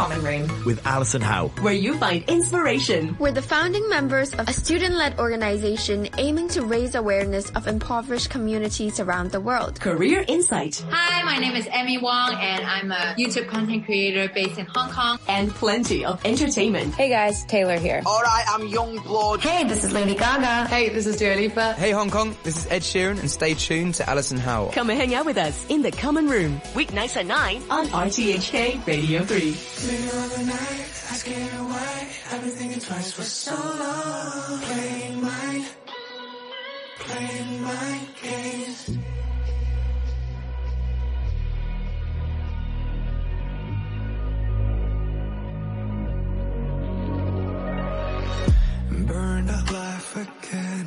Common Room. With Alison Howe. Where you find inspiration. We're the founding members of a student-led organization aiming to raise awareness of impoverished communities around the world. Career Insight. Hi, my name is Emmy Wong and I'm a YouTube content creator based in Hong Kong. And plenty of entertainment. Hey guys, Taylor here. Alright, I'm Yungblud. Hey, this is Lady Gaga. Hey, this is Dua Lipa. Hey Hong Kong, this is Ed Sheeran and stay tuned to Alison Howe. Come and hang out with us in the Common Room. Weeknights at 9 on RTHK Radio 3. Middle of the night, asking why I've been thinking twice for so long. Playing mine, playing my games. Burned out life again.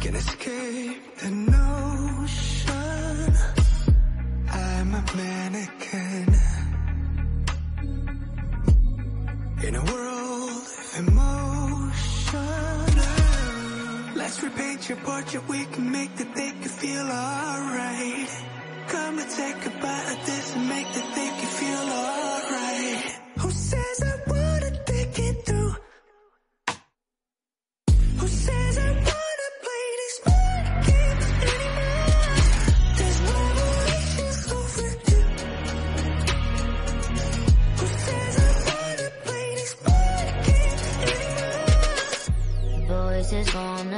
Can escape the notion. I'm a mannequin in a world of emotion. Let's repaint your portrait. We can make the think you feel alright. Come and take a bite of this and make the think you feel alright.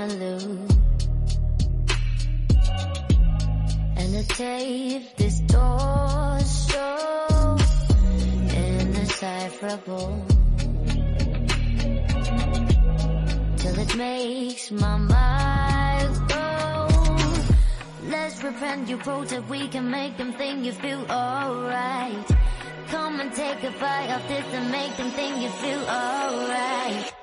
Gonna lose. And the tape distortion indecipherable till it makes my mind go. Let's repent your protest, we can make them think you feel alright. Come and take a bite of this and make them think you feel alright.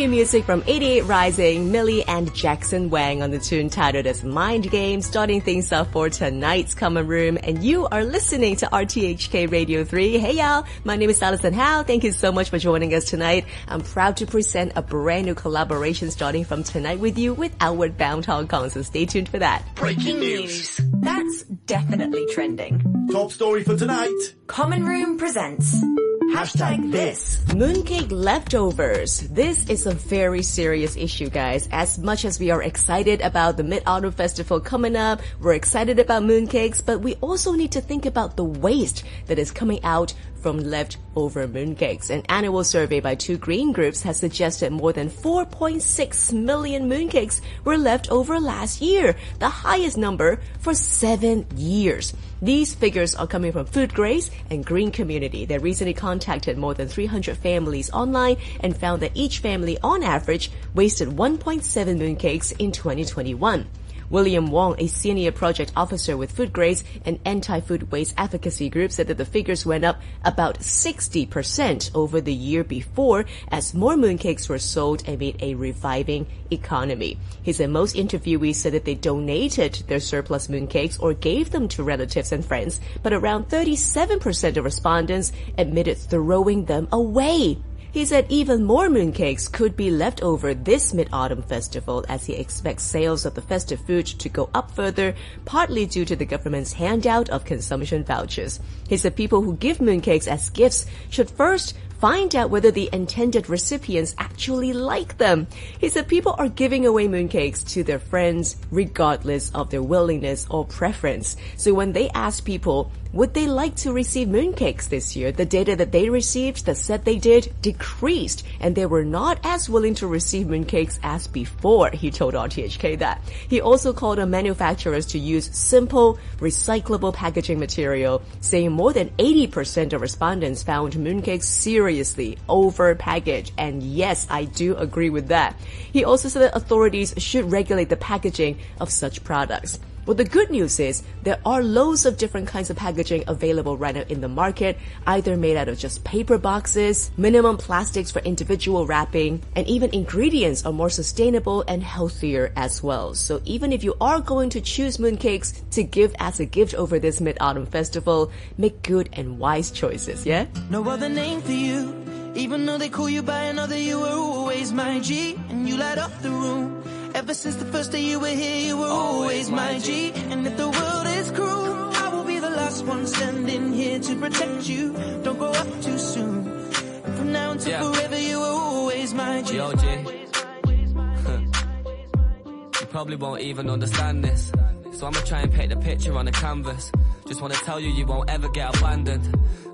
New music from 88 Rising, Millie and Jackson Wang on the tune titled as Mind Game, starting things off for tonight's Common Room. And you are listening to RTHK Radio 3. Hey y'all, my name is Alison Howe. Thank you so much for joining us tonight. I'm proud to present a brand new collaboration starting from tonight with you with Outward Bound Hong Kong. So stay tuned for that. Breaking news. That's definitely trending. Top story for tonight. Common Room presents Hashtag this. Mooncake leftovers. This is a very serious issue, guys. As much as we are excited about the Mid-Autumn Festival coming up, we're excited about mooncakes, but we also need to think about the waste that is coming out from leftover mooncakes. An annual survey by two green groups has suggested more than 4.6 million mooncakes were left over last year, the highest number for seven years. These figures are coming from Food Grace and Green Community. They recently contacted more than 300 families online and found that each family on average wasted 1.7 mooncakes in 2021. William Wong, a senior project officer with Food Grace, an anti-food waste advocacy group, said that the figures went up about 60% over the year before as more mooncakes were sold amid a reviving economy. He said most interviewees said that they donated their surplus mooncakes or gave them to relatives and friends, but around 37% of respondents admitted throwing them away. He said even more mooncakes could be left over this Mid-Autumn Festival as he expects sales of the festive food to go up further, partly due to the government's handout of consumption vouchers. He said people who give mooncakes as gifts should first find out whether the intended recipients actually like them. He said people are giving away mooncakes to their friends regardless of their willingness or preference. So when they ask people, would they like to receive mooncakes this year? The data that they received that said they did decreased and they were not as willing to receive mooncakes as before, he told RTHK that. He also called on manufacturers to use simple, recyclable packaging material, saying more than 80% of respondents found mooncakes seriously over-packaged. And yes, I do agree with that. He also said that authorities should regulate the packaging of such products. Well, the good news is there are loads of different kinds of packaging available right now in the market, either made out of just paper boxes, minimum plastics for individual wrapping, and even ingredients are more sustainable and healthier as well. So even if you are going to choose mooncakes to give as a gift over this Mid-Autumn Festival, make good and wise choices, yeah? No other name for you. Even though they call you by another, you were always my G, and you light up the room. Ever since the first day you were here, you were always my G. And if the world is cruel, I will be the last one standing here to protect you. Don't grow up too soon. And from now until Yeah. forever, you were always my G. Yo, G. probably won't even understand this. So I'ma try and paint the picture on the canvas. Just wanna tell you, you won't ever get abandoned.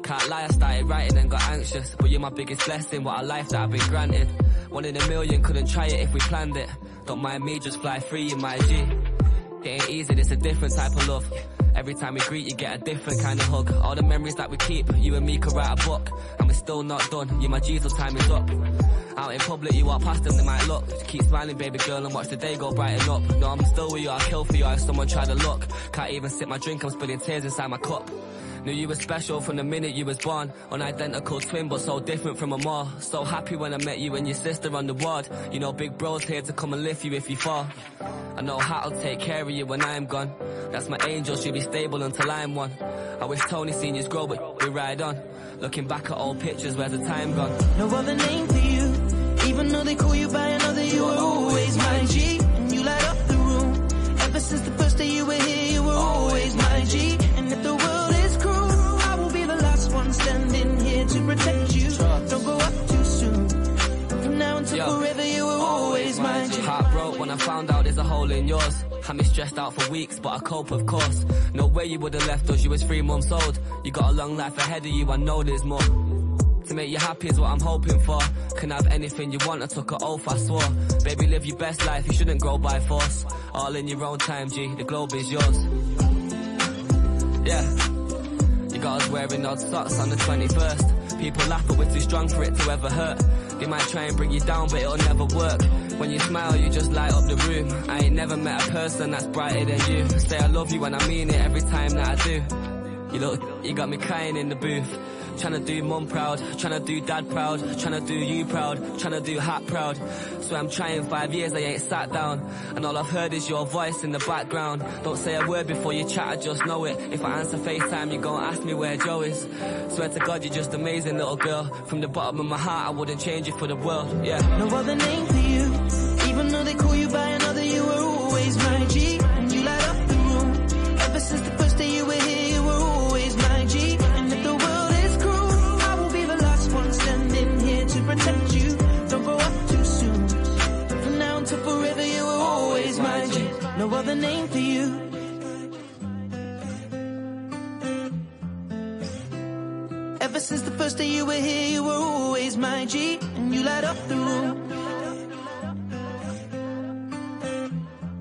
Can't lie, I started writing and got anxious. But you're my biggest blessing, what a life that I've been granted. One in a million, couldn't try it if we planned it. Don't mind me, just fly free in my G. It ain't easy, it's a different type of love. Every time we greet, you get a different kind of hug. All the memories that we keep, you and me could write a book. And we're still not done, you my Jesus, time is up. Out in public, you walk past them, they might look. Just keep smiling, baby girl, and watch the day go brighten up. No, I'm still with you, I'll kill for you if someone try to look. Can't even sip my drink, I'm spilling tears inside my cup. Knew you were special from the minute you was born. Unidentical twin, but so different from them all. So happy when I met you and your sister on the ward. You know, big bro's here to come and lift you if you fall. I know how to take care of you when I'm gone. That's my angel, she'll be stable until I'm one. I wish Tony seniors grow, but we ride on. Looking back at old pictures, where's the time gone? No other name for you. Even though they call you by another, you were always my G. And you light up the room. Ever since the From now until Yo. forever, you were always my G. Heart broke when I found out there's a hole in yours. Had me stressed out for weeks, but I cope, of course. No way you would have left us, you was three months old. You got a long life ahead of you, I know there's more. To make you happy is what I'm hoping for. Can have anything you want, I took an oath, I swore. Baby, live your best life, you shouldn't grow by force. All in your own time, G, the globe is yours. Yeah. You got us wearing odd socks on the 21st. People laugh, but we're too strong for it to ever hurt. They might try and bring you down, but it'll never work. When you smile, you just light up the room. I ain't never met a person that's brighter than you. Say I love you and I mean it every time that I do. You look, you got me crying in the booth. Trying to do mum proud, trying to do dad proud, trying to do you proud, trying to do hat proud. So I'm trying five years, I ain't sat down. And all I've heard is your voice in the background. Don't say a word before you chat, I just know it. If I answer FaceTime, you gon' ask me where Joe is. Swear to God, you're just amazing little girl. From the bottom of my heart, I wouldn't change it for the world, yeah. No other name for you. Since the first day you were here, you were always my G. And you light up the room.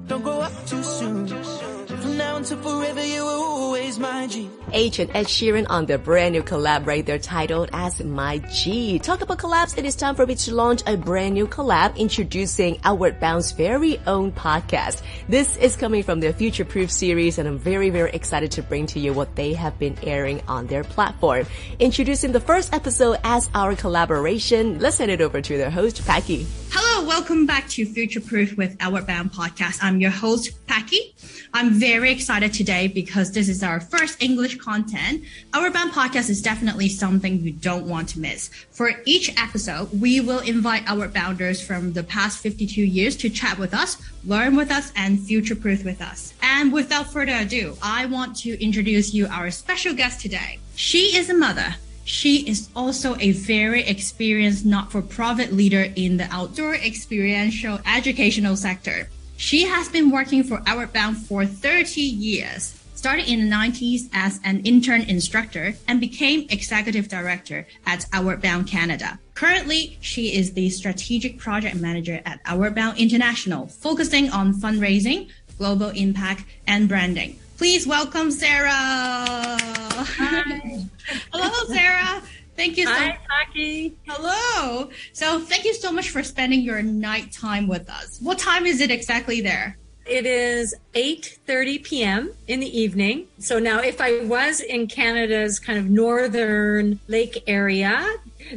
Don't grow up too soon. From now until forever, you were always my G. Aitch and Ed Sheeran on their brand new collab right there titled as My G. Talk about collabs, it is time for me to launch a brand new collab introducing Outward Bound's very own podcast. This is coming from their Future Proof series and I'm very, very excited to bring to you what they have been airing on their platform. Introducing the first episode as our collaboration, let's send it over to their host, Packy. Hello, welcome back to Future Proof with Outward Bound podcast. I'm your host, Packy. I'm very excited today because this is our first English content. our Bound podcast is definitely something you don't want to miss. For each episode, we will invite our Bounders from the past 52 years to chat with us, learn with us, and future proof with us. And without further ado, I want to introduce you our special guest today. She is a mother, she is also a very experienced not-for-profit leader in the outdoor experiential educational sector. She has been working for Outward Bound for 30 years, started in the 90s as an intern instructor and became executive director at Outward Bound Canada. Currently, she is the strategic project manager at Outward Bound International, focusing on fundraising, global impact, and branding. Please welcome Sarah. Hi. Hello, Sarah. Thank you so Hi, Packy. Hello. So thank you so much for spending your night time with us. What time is it exactly there? It is 8:30 p.m. in the evening. So now if I was in Canada's kind of northern lake area,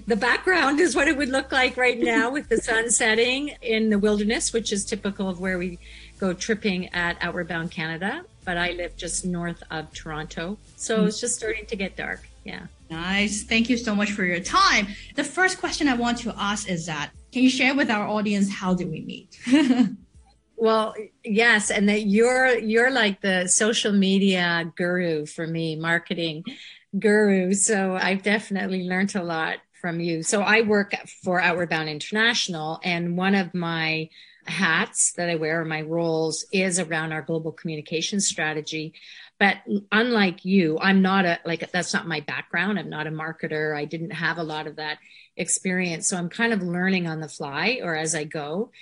the background is what it would look like right now with the sun setting in the wilderness, which is typical of where we go tripping at Outward Bound Canada. But I live just north of Toronto. So hmm. it's just starting to get dark. Yeah. Nice. Thank you so much for your time. The first question I want to ask is that can you share with our audience how did we meet? Well, yes, and that you're you're like the social media guru for me, marketing guru. So I've definitely learned a lot from you. So I work for Outward Bound International, and one of my hats that I wear, my roles, is around our global communication strategy. But unlike you, I'm not a like that's not my background. I'm not a marketer. I didn't have a lot of that experience. So I'm kind of learning on the fly or as I go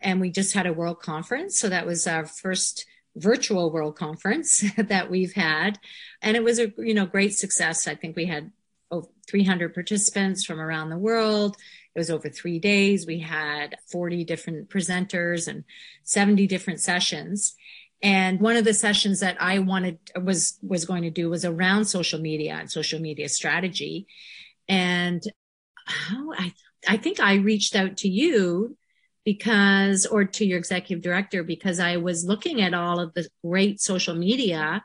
and we just had a world conference. So that was our first virtual world conference that we've had. And it was a, you know, great success. I think we had over 300 participants from around the world. It was over three days. We had 40 different presenters and 70 different sessions. And one of the sessions that I wanted was, was going to do was around social media and social media strategy. And how I, I think I reached out to you because, or to your executive director, because I was looking at all of the great social media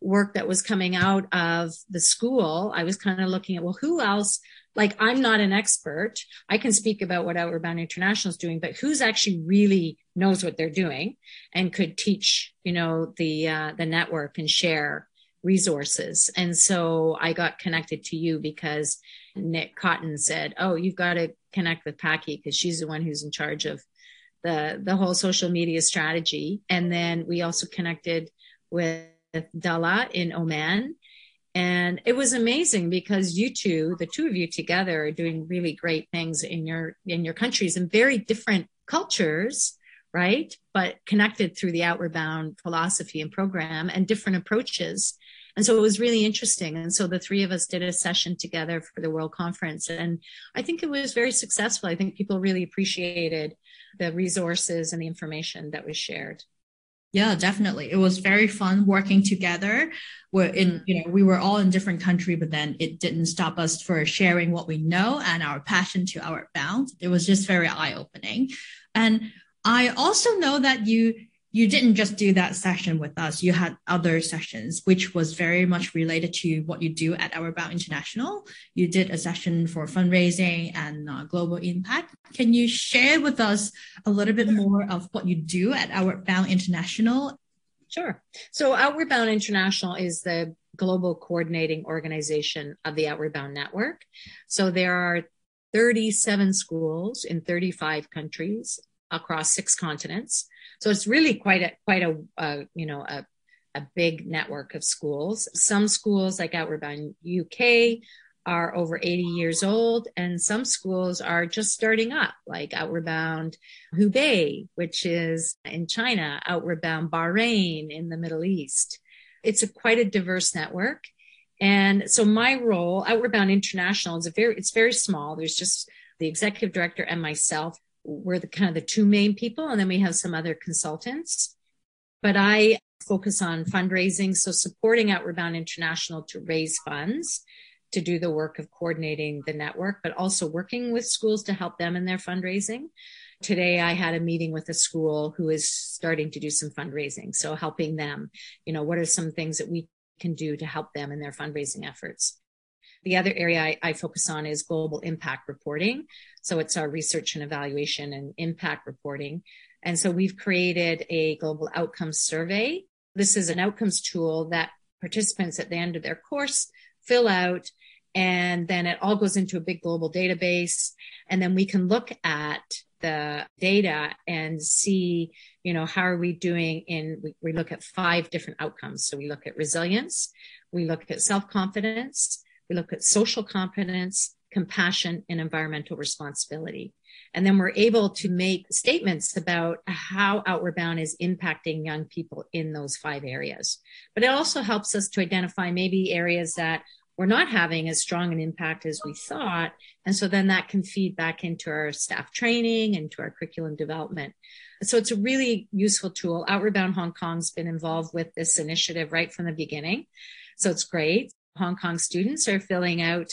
work that was coming out of the school. I was kind of looking at, well, who else? Like, I'm not an expert. I can speak about what Outward Bound International is doing, but who's actually really knows what they're doing and could teach, you know, the, uh, the network and share resources. And so I got connected to you because Nick Cotton said, "Oh, you've got to connect with Packy because she's the one who's in charge of the the whole social media strategy." And then we also connected with Dala in Oman. And it was amazing because you two, the two of you together are doing really great things in your in your countries and very different cultures, right? But connected through the outward bound philosophy and program and different approaches. And so it was really interesting. And so the three of us did a session together for the World Conference. And I think it was very successful. I think people really appreciated the resources and the information that was shared. Yeah, definitely. It was very fun working together. We're in, mm-hmm. you know, we were all in different country, but then it didn't stop us for sharing what we know and our passion to our Bound. It was just very eye opening. And I also know that you you didn't just do that session with us. You had other sessions, which was very much related to what you do at Outward Bound International. You did a session for fundraising and uh, global impact. Can you share with us a little bit more of what you do at Outward Bound International? Sure. So Outward Bound International is the global coordinating organization of the Outward Bound Network. So there are 37 schools in 35 countries across six continents. So it's really quite a quite a uh, you know a a big network of schools. Some schools like Outward Bound UK are over 80 years old and some schools are just starting up like Outward Bound Hubei, which is in China, Outward Bound Bahrain in the Middle East. It's a quite a diverse network. And so my role, Outward Bound International, is a very it's very small. There's just the executive director and myself. We're the kind of the two main people, and then we have some other consultants. But I focus on fundraising, so supporting Outward Bound International to raise funds to do the work of coordinating the network, but also working with schools to help them in their fundraising. Today, I had a meeting with a school who is starting to do some fundraising. So, helping them, you know, what are some things that we can do to help them in their fundraising efforts? The other area I, I, focus on is global impact reporting. So, it's our research and evaluation and impact reporting. And so, we've created a global outcomes survey. This is an outcomes tool that participants at the end of their course fill out and then it all goes into a big global database and then we can look at the data and see you know how are we doing in we, we look at five different outcomes so we look at resilience we look at self-confidence we look at social competence compassion and environmental responsibility and then we're able to make statements about how outward bound is impacting young people in those five areas but it also helps us to identify maybe areas that we're not having as strong an impact as we thought. And so then that can feed back into our staff training and to our curriculum development. So it's a really useful tool. Outward Bound Hong Kong's been involved with this initiative right from the beginning. So it's great. Hong Kong students are filling out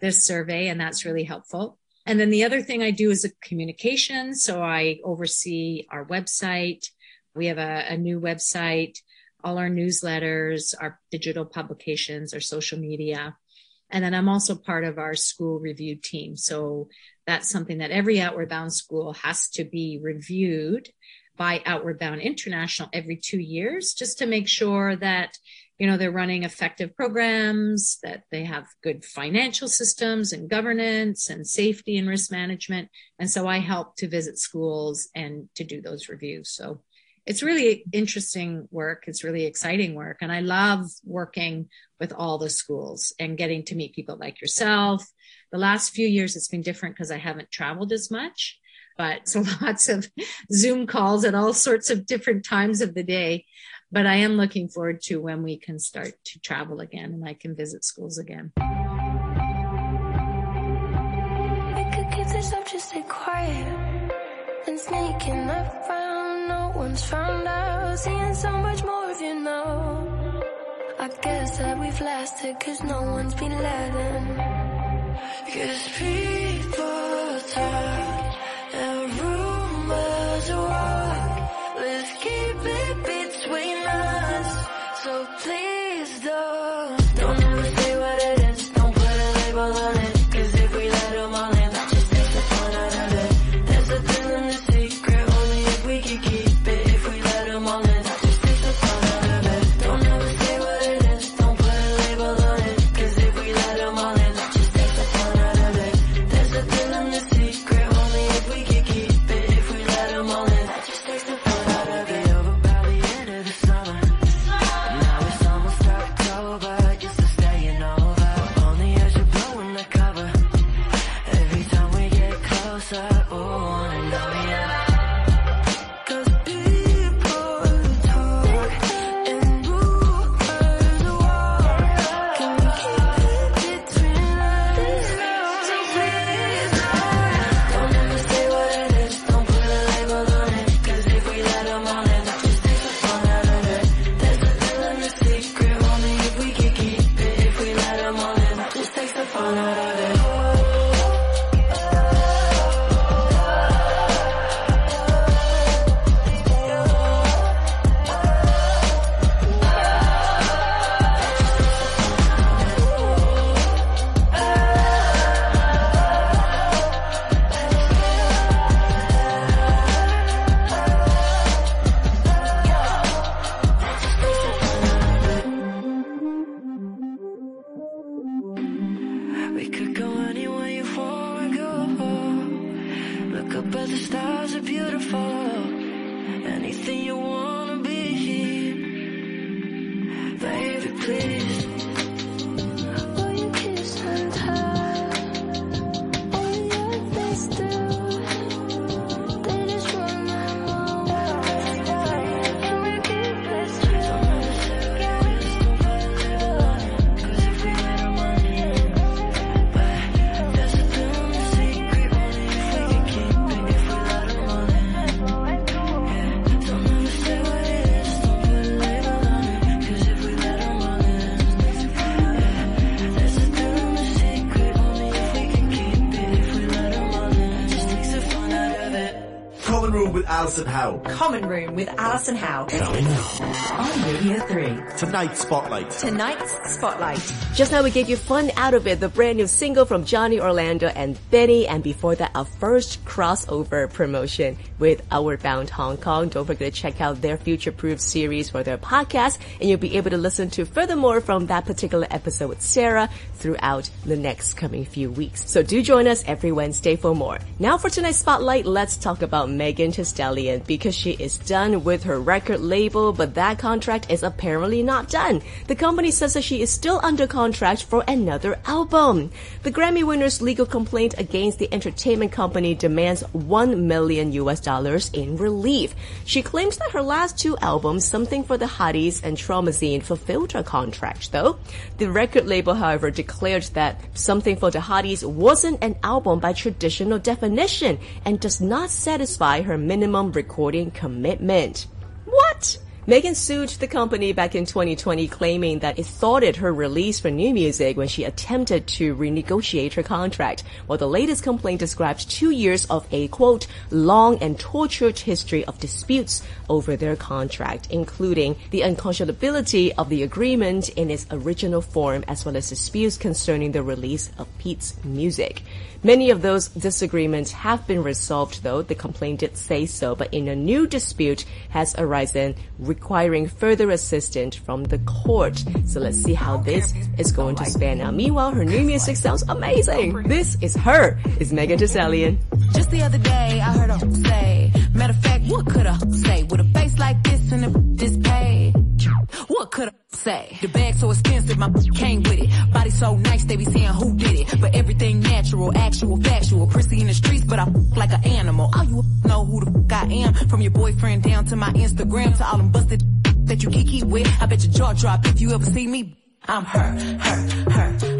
this survey, and that's really helpful. And then the other thing I do is a communication. So I oversee our website. We have a, a new website all our newsletters, our digital publications, our social media. And then I'm also part of our school review team. So that's something that every Outward Bound school has to be reviewed by Outward Bound International every two years, just to make sure that you know they're running effective programs, that they have good financial systems and governance and safety and risk management. And so I help to visit schools and to do those reviews. So it's really interesting work. It's really exciting work. And I love working with all the schools and getting to meet people like yourself. The last few years, it's been different because I haven't traveled as much, but so lots of Zoom calls at all sorts of different times of the day. But I am looking forward to when we can start to travel again and I can visit schools again. I could keep this up, just stay quiet and sneaking around no one's found out. Seeing so much more of you now. I guess that we've lasted cause no one's been letting. Cause people talk So please Alison Howe. Common Room with Alison Howe. Coming up. On Radio 3. Tonight's Spotlight. Tonight's Spotlight. Just now we gave you Fun Out of It, the brand new single from Johnny Orlando and Benny, and before that, our first crossover promotion with Outward Bound Hong Kong. Don't forget to check out their Future Proof series for their podcast, and you'll be able to listen to furthermore from that particular episode with Sarah throughout the next coming few weeks. So do join us every Wednesday for more. Now for tonight's spotlight, let's talk about Megan Thee because she is done with her record label, but that contract is apparently not done. The company says that she is still under contract for another album. The Grammy winner's legal complaint against the entertainment company demands 1 million US dollars in relief. She claims that her last two albums, Something for the Hotties and Traumazine, fulfilled her contract though. The record label, however, declared that Something for the Hotties wasn't an album by traditional definition and does not satisfy her minimum recording commitment. What? Megan sued the company back in 2020 claiming that it thwarted her release for new music when she attempted to renegotiate her contract. While the latest complaint describes two years of a quote, long and tortured history of disputes over their contract, including the unconscionability of the agreement in its original form as well as disputes concerning the release of Pete's music. Many of those disagreements have been resolved though, the complaint did say so, but in a new dispute has arisen requiring further assistance from the court. So let's see how this is going to span out. Meanwhile, her new music sounds amazing. This is her, is Megan Thee Stallion. Just the other day, I heard her say, matter of fact, what could I say? With a face like this and a this? Could I say? The bag so expensive, my came with it. Body so nice, they be saying who did it. But everything natural, actual, factual. Prissy in the streets, but I like an animal. All you know who the I am. From your boyfriend down to my Instagram to all them busted that you kiki with. I bet your jaw drop if you ever see me. I'm her, her, her,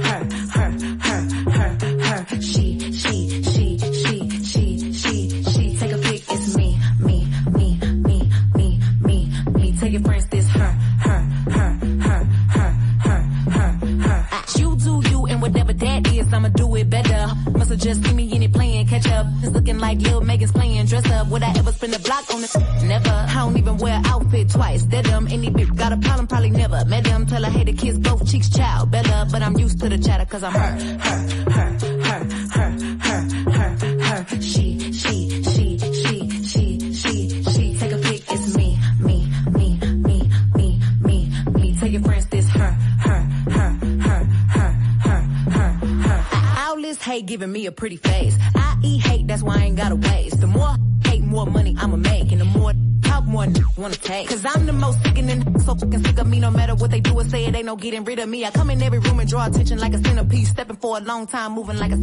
like a centipede. Stepping for a long time, moving like a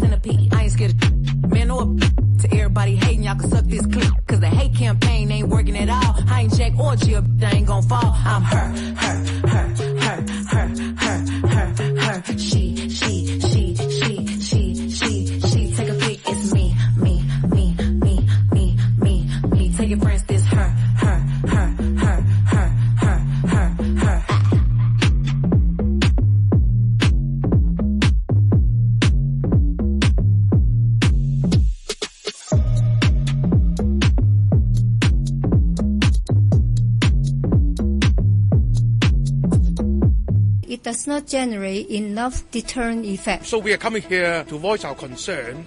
It does not generate enough deterrent effect. So we are coming here to voice our concern.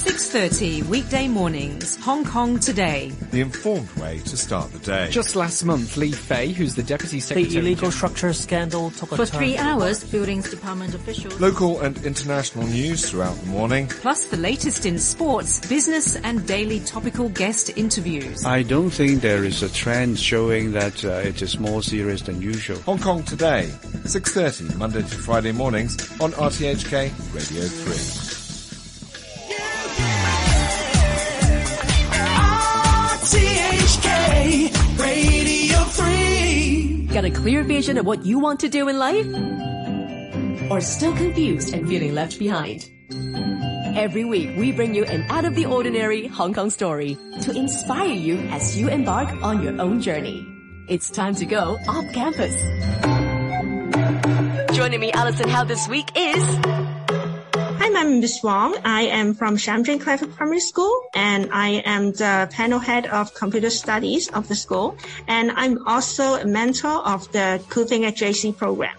6.30 weekday mornings, Hong Kong Today. The informed way to start the day. Just last month, Lee Fei, who's the Deputy Secretary... The illegal structure scandal took a For turn. three hours, Buildings Department officials... Local and international news throughout the morning. Plus the latest in sports, business and daily topical guest interviews. I don't think there is a trend showing that uh, it is more serious than usual. Hong Kong Today, 6.30 Monday to Friday mornings on RTHK Radio 3. Got a clear vision of what you want to do in life? Or still confused and feeling left behind? Every week, we bring you an out of the ordinary Hong Kong story to inspire you as you embark on your own journey. It's time to go off campus. Joining me, Alison Howe, this week is. I'm Ms. Wong. I am from Shamjin Clever Primary School and I am the panel head of computer studies of the school. And I'm also a mentor of the Cool Think at JC program.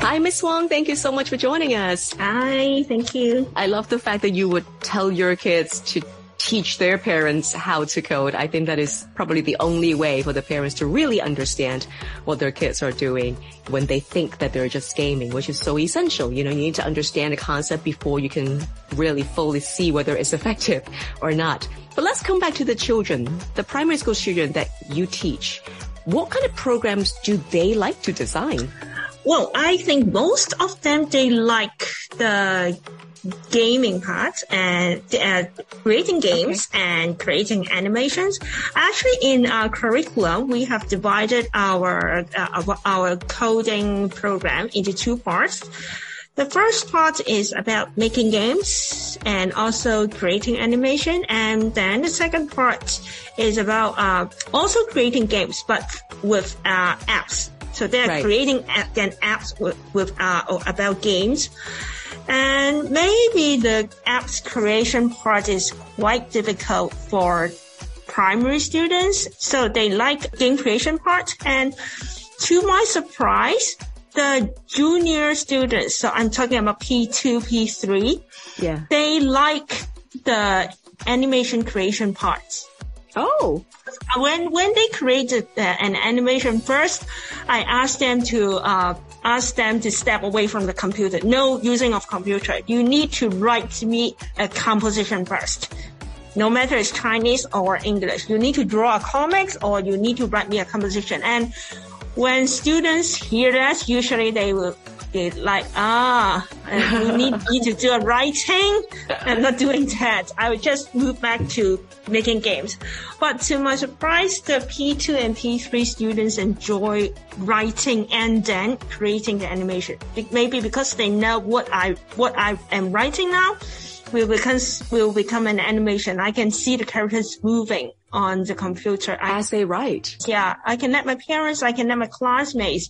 Hi, Miss Wong. Thank you so much for joining us. Hi, thank you. I love the fact that you would tell your kids to teach their parents how to code. I think that is probably the only way for the parents to really understand what their kids are doing when they think that they're just gaming, which is so essential. You know, you need to understand the concept before you can really fully see whether it's effective or not. But let's come back to the children, the primary school children that you teach. What kind of programs do they like to design? Well, I think most of them, they like the gaming part and uh, creating games okay. and creating animations. Actually, in our curriculum, we have divided our uh, our coding program into two parts. The first part is about making games and also creating animation, and then the second part is about uh, also creating games, but with uh, apps. So they're right. creating an apps with, with uh, about games. And maybe the apps creation part is quite difficult for primary students. So they like game creation part. And to my surprise, the junior students, so I'm talking about P2, P3, yeah, they like the animation creation part. Oh, when when they created uh, an animation first, I asked them to uh, ask them to step away from the computer. No using of computer. You need to write me a composition first. No matter it's Chinese or English, you need to draw a comics or you need to write me a composition. And when students hear that, usually they will be like, ah, you need me to do a writing. I'm not doing that. I would just move back to making games. But to my surprise, the P2 and P3 students enjoy writing and then creating the animation. Maybe because they know what I, what I am writing now will become, will become an animation. I can see the characters moving on the computer. As they write. Yeah. I can let my parents, I can let my classmates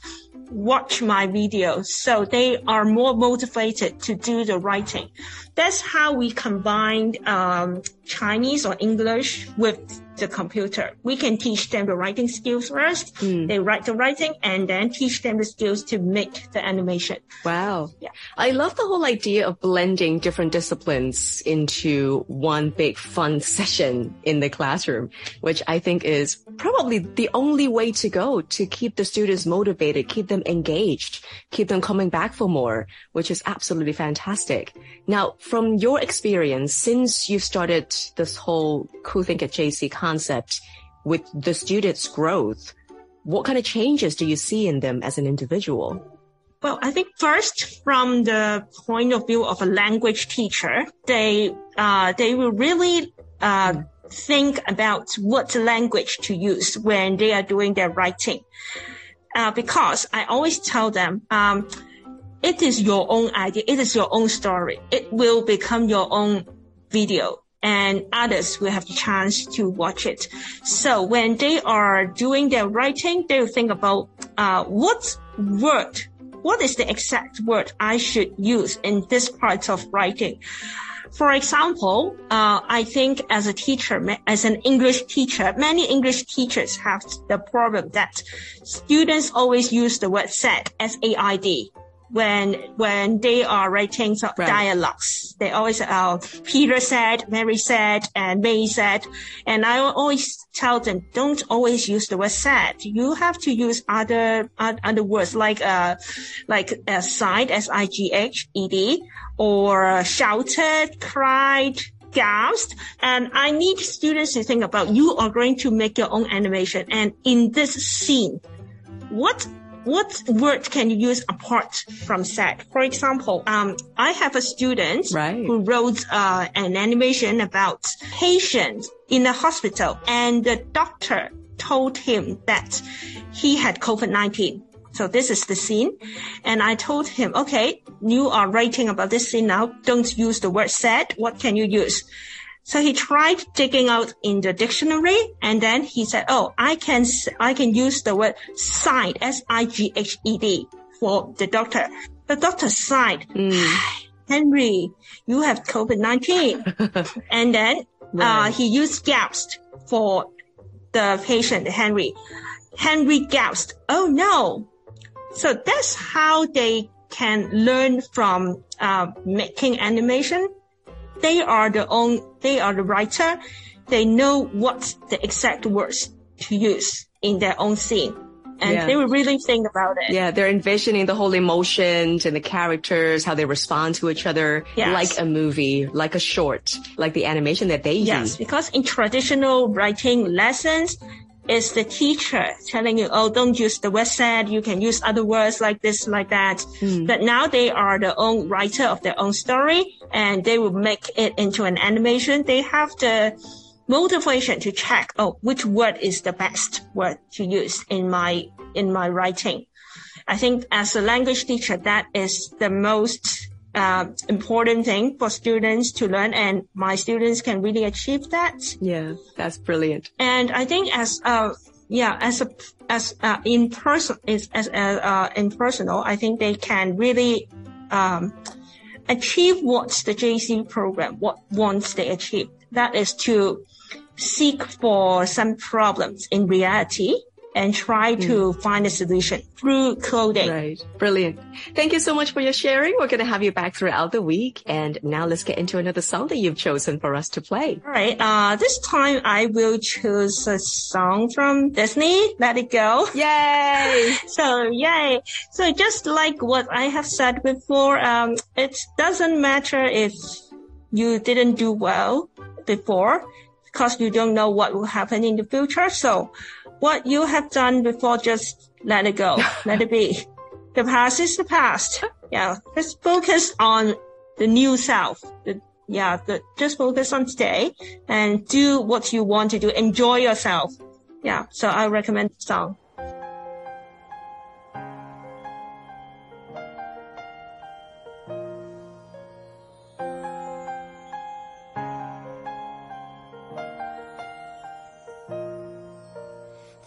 watch my videos. So they are more motivated to do the writing. That's how we combined um, Chinese or English with the computer. We can teach them the writing skills first. Mm. They write the writing and then teach them the skills to make the animation. Wow. Yeah. I love the whole idea of blending different disciplines into one big fun session in the classroom, which I think is probably the only way to go to keep the students motivated, keep them engaged, keep them coming back for more, which is absolutely fantastic. Now, from your experience, since you started this whole Cool Think at JC concept with the students' growth, what kind of changes do you see in them as an individual? Well, I think first, from the point of view of a language teacher, they uh, they will really uh, think about what language to use when they are doing their writing. Uh, because I always tell them, um, it is your own idea. It is your own story. It will become your own video and others will have the chance to watch it. So when they are doing their writing, they will think about, uh, what word, what is the exact word I should use in this part of writing? For example, uh, I think as a teacher, as an English teacher, many English teachers have the problem that students always use the word said, S-A-I-D, when when they are writing right. dialogues. They always uh, Peter said, Mary said, and May said, and I always tell them don't always use the word said. You have to use other other words like uh like uh, sighed, S I G H E D, or shouted, cried, gasped. And I need students to think about you are going to make your own animation, and in this scene, what what word can you use apart from said? For example, um, I have a student right. who wrote uh, an animation about patient in a hospital, and the doctor told him that he had COVID-19. So this is the scene. And I told him, okay, you are writing about this scene now. Don't use the word said. What can you use? So he tried digging out in the dictionary and then he said, Oh, I can, I can use the word sighed, S-I-G-H-E-D for the doctor. the doctor sighed. Henry, you have COVID-19. and then, uh, he used gasped for the patient, Henry. Henry gasped. Oh no. So that's how they can learn from, uh, making animation. They are the own, they are the writer. They know what the exact words to use in their own scene. And Yeah. they will really think about it. Yeah, they're envisioning the whole emotions and the characters, how they respond to each other, Yes. like a movie, like a short, like the animation that they Yes, use. because in traditional writing lessons, it's the teacher telling you, oh, don't use the word said. You can use other words like this, like that. Hmm. But now they are the own writer of their own story and they will make it into an animation. They have the motivation to check, oh, which word is the best word to use in my, in my writing. I think as a language teacher, that is the most uh, important thing for students to learn, and my students can really achieve that. Yeah, that's brilliant. And I think as uh yeah as a as uh, in person is as uh, uh, in personal, I think they can really um achieve what the JC program what wants they achieve. That is to seek for some problems in reality and try to find a solution through coding. Right. Brilliant. Thank you so much for your sharing. We're going to have you back throughout the week. And now let's get into another song that you've chosen for us to play. All right. Uh, this time I will choose a song from Disney. Let it go. Yay! so yay. So just like what I have said before, um, it doesn't matter if you didn't do well before because you don't know what will happen in the future. So what you have done before, just let it go. let it be. The past is the past. Yeah. Just focus on the new self. The, yeah. The, just focus on today and do what you want to do. Enjoy yourself. Yeah. So I recommend the song.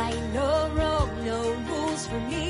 Right, no wrong, no rules for me.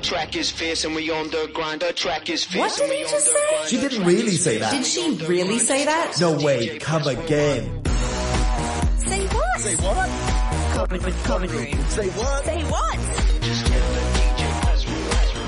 Track is fierce and we on the grind. The track is fierce. What did he just say? She didn't really say that. Did she really say that? No way, come again. Say what? Say what? Comment with commentary. Say what? Say what?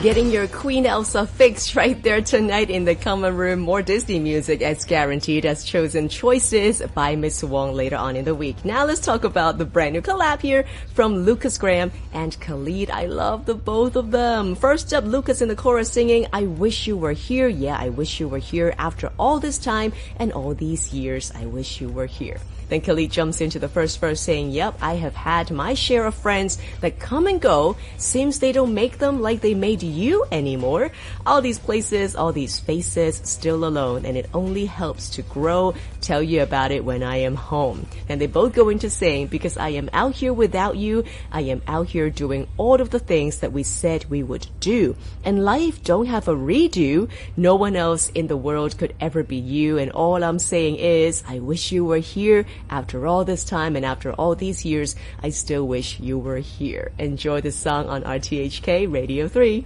Getting your Queen Elsa fixed right there tonight in the common room. More Disney music as guaranteed as chosen choices by Miss Wong later on in the week. Now let's talk about the brand new collab here from Lukas Graham and Khalid. I love the both of them. First up, Lucas in the chorus singing, I wish you were here. Yeah, I wish you were here after all this time and all these years. I wish you were here. Then Khalid jumps into the first verse saying, Yep, I have had my share of friends that come and go. Seems they don't make them like they made you anymore. All these places, all these faces, still alone, and it only helps to grow. Tell you about it when I am home. And they both go into saying, Because I am out here without you, I am out here doing all of the things that we said we would do. And life don't have a redo. No one else in the world could ever be you. And all I'm saying is, I wish you were here. After all this time and after all these years, I still wish you were here. Enjoy the song on RTHK Radio 3.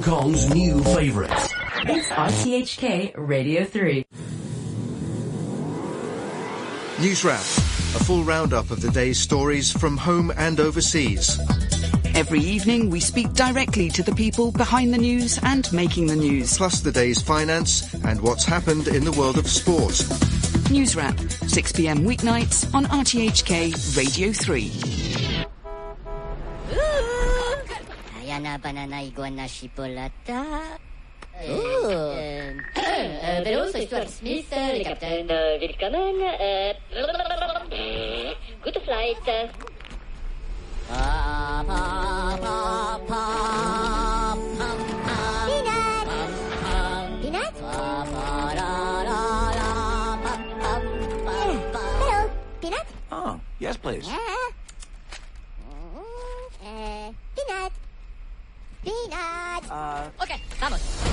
Hong Kong's new favorites. It's RTHK Radio 3. News Wrap, a full roundup of the day's stories from home and overseas. Every evening, we speak directly to the people behind the news and making the news. Plus the day's finance and what's happened in the world of sport. News Wrap, 6 p.m. weeknights on RTHK Radio 3. Ayan na ba na naiguan na si Polata? Oh. Uh, but Stuart Smith, uh, the captain, uh, willkommen. Good flight. Pa, pa, pa, pa, pam, pam. Peanut. Pam, pam. Peanut. Pa, pa, la, la, la, pam, pam, pam, pam. Hello. Oh, yes, please. Uh, peanut. Peanut. Uh, okay, vamos.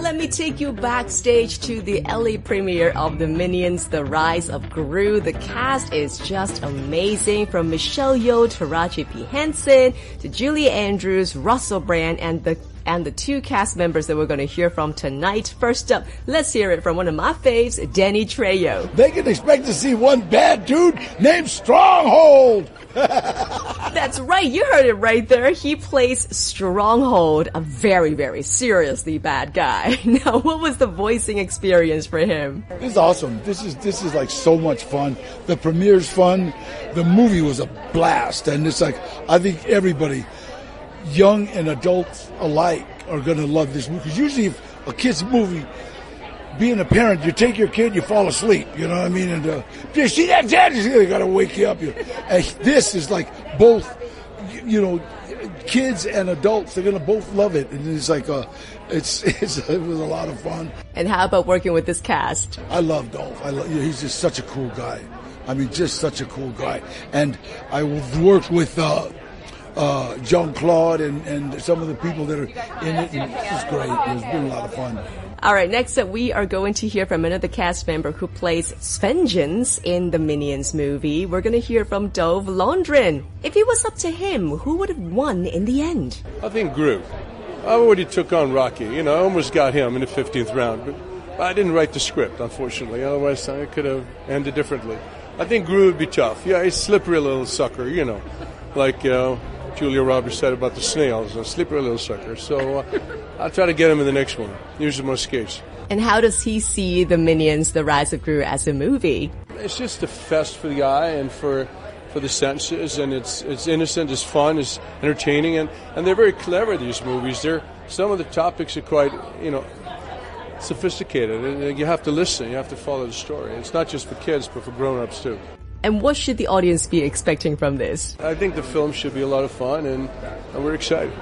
Let me take you backstage to the LA premiere of The Minions, The Rise of Gru. The cast is just amazing from Michelle Yeoh, Taraji P. Henson, to Julie Andrews, Russell Brand, and the and the two cast members that we're going to hear from tonight. First up, let's hear it from one of my faves, Danny Trejo. They can expect to see one bad dude named Stronghold. That's right, you heard it right there. He plays Stronghold, a very, very seriously bad guy. Now, what was the voicing experience for him? This is awesome. This is this is like so much fun. The premiere's fun. The movie was a blast, and it's like I think everybody, young and adults alike, are gonna love this movie. Because usually, if a kid's movie, being a parent, you take your kid, you fall asleep. You know what I mean? And uh, you see that dad, they gotta wake you up. You, and this is like both, you, you know, kids and adults. They're gonna both love it, and it's like uh, it's, it's it was a lot of fun. And how about working with this cast? I love Dolph. I love, you know, he's just such a cool guy. I mean, just such a cool guy. And I worked with uh, uh, Jean Claude and, and some of the people that are in it. And it was great. It was been a lot of fun. All right, next up, we are going to hear from another cast member who plays Svengeance in the Minions movie. We're going to hear from Dolph Lundgren. If it was up to him, who would have won in the end? I think Gru. I already took on Rocky. You know, I almost got him in the 15th round, but I didn't write the script, unfortunately. Otherwise, I could have ended differently. I think Gru would be tough. Yeah, he's a slippery little sucker, you know, like uh, Julia Roberts said about the snails, a slippery little sucker. So uh, I'll try to get him in the next one. Use more skates. And how does he see the Minions, The Rise of Gru as a movie? It's just a fest for the eye and for for the senses, and it's it's innocent, it's fun, it's entertaining, and, and they're very clever. These movies, they're some of the topics are quite you know sophisticated, and you have to listen, you have to follow the story. It's not just for kids, but for grown-ups too. And what should the audience be expecting from this? I think the film should be a lot of fun, and, and we're excited.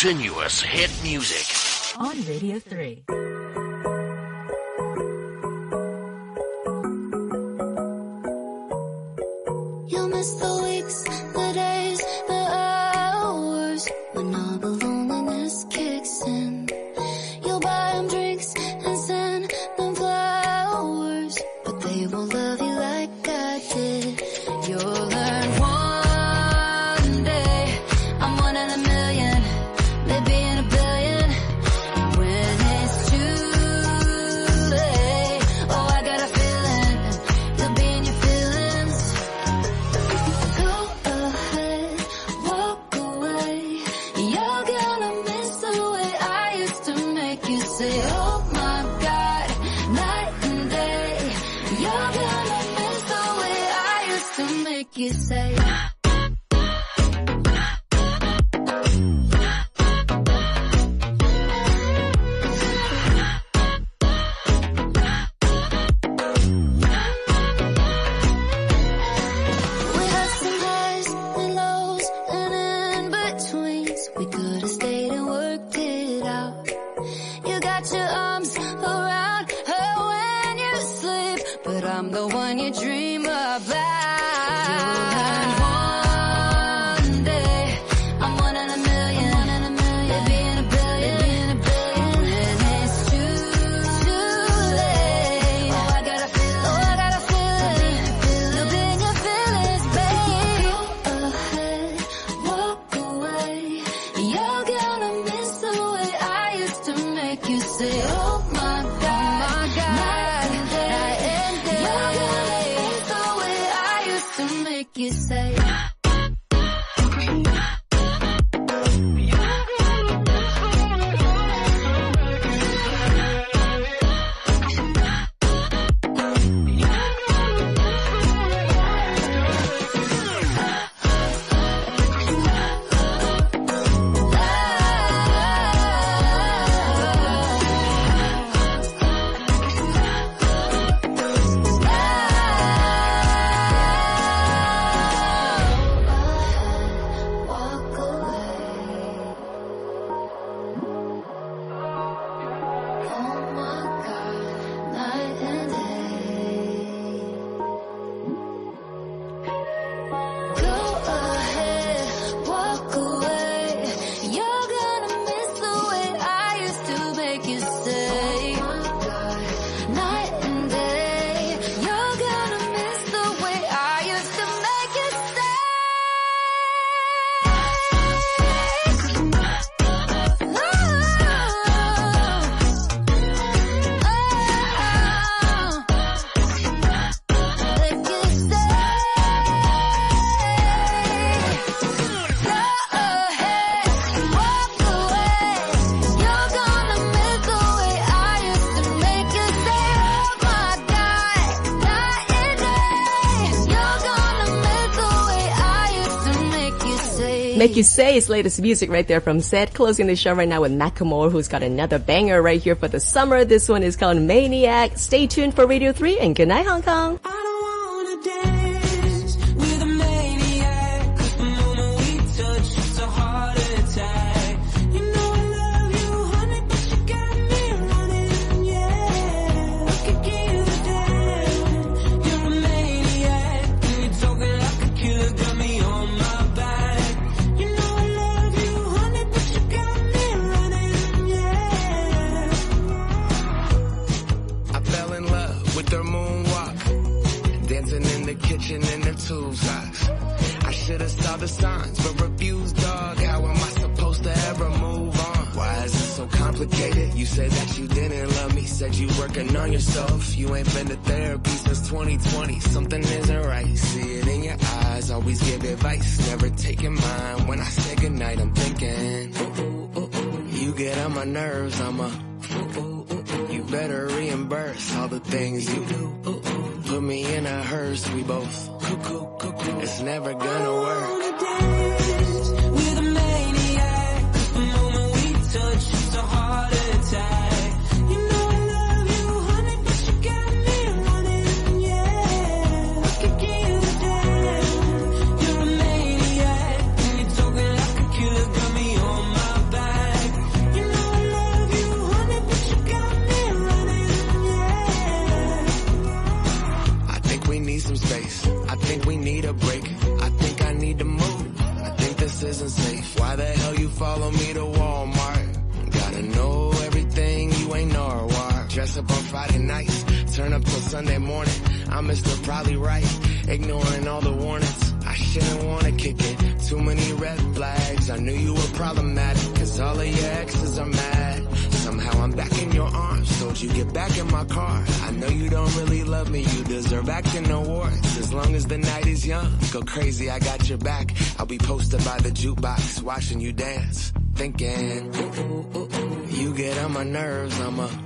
Continuous hit music. On Radio 3. Make You Say his latest music right there from Zedd. Closing the show right now with Macklemore, who's got another banger right here for the summer. This one is called Maniac. Stay tuned for Radio 3 and good night, Hong Kong. Should saw the signs, but refused, dog. How am I supposed to ever move on? Why is it so complicated? You said that you didn't love me, said you working on yourself. You ain't been to therapy since 2020. Something isn't right. See it in your eyes, always give advice, never taking mine. When I say goodnight, I'm thinking, ooh, ooh, ooh, you get on my nerves, I'm a, you better reimburse all the things you do. Put me in a hearse, we both cuckoo, cuckoo. It's never gonna work. Crazy. I got your back. I'll be posted by the jukebox, watching you dance, thinking. Ooh, ooh, ooh. You get on my nerves. I'm a.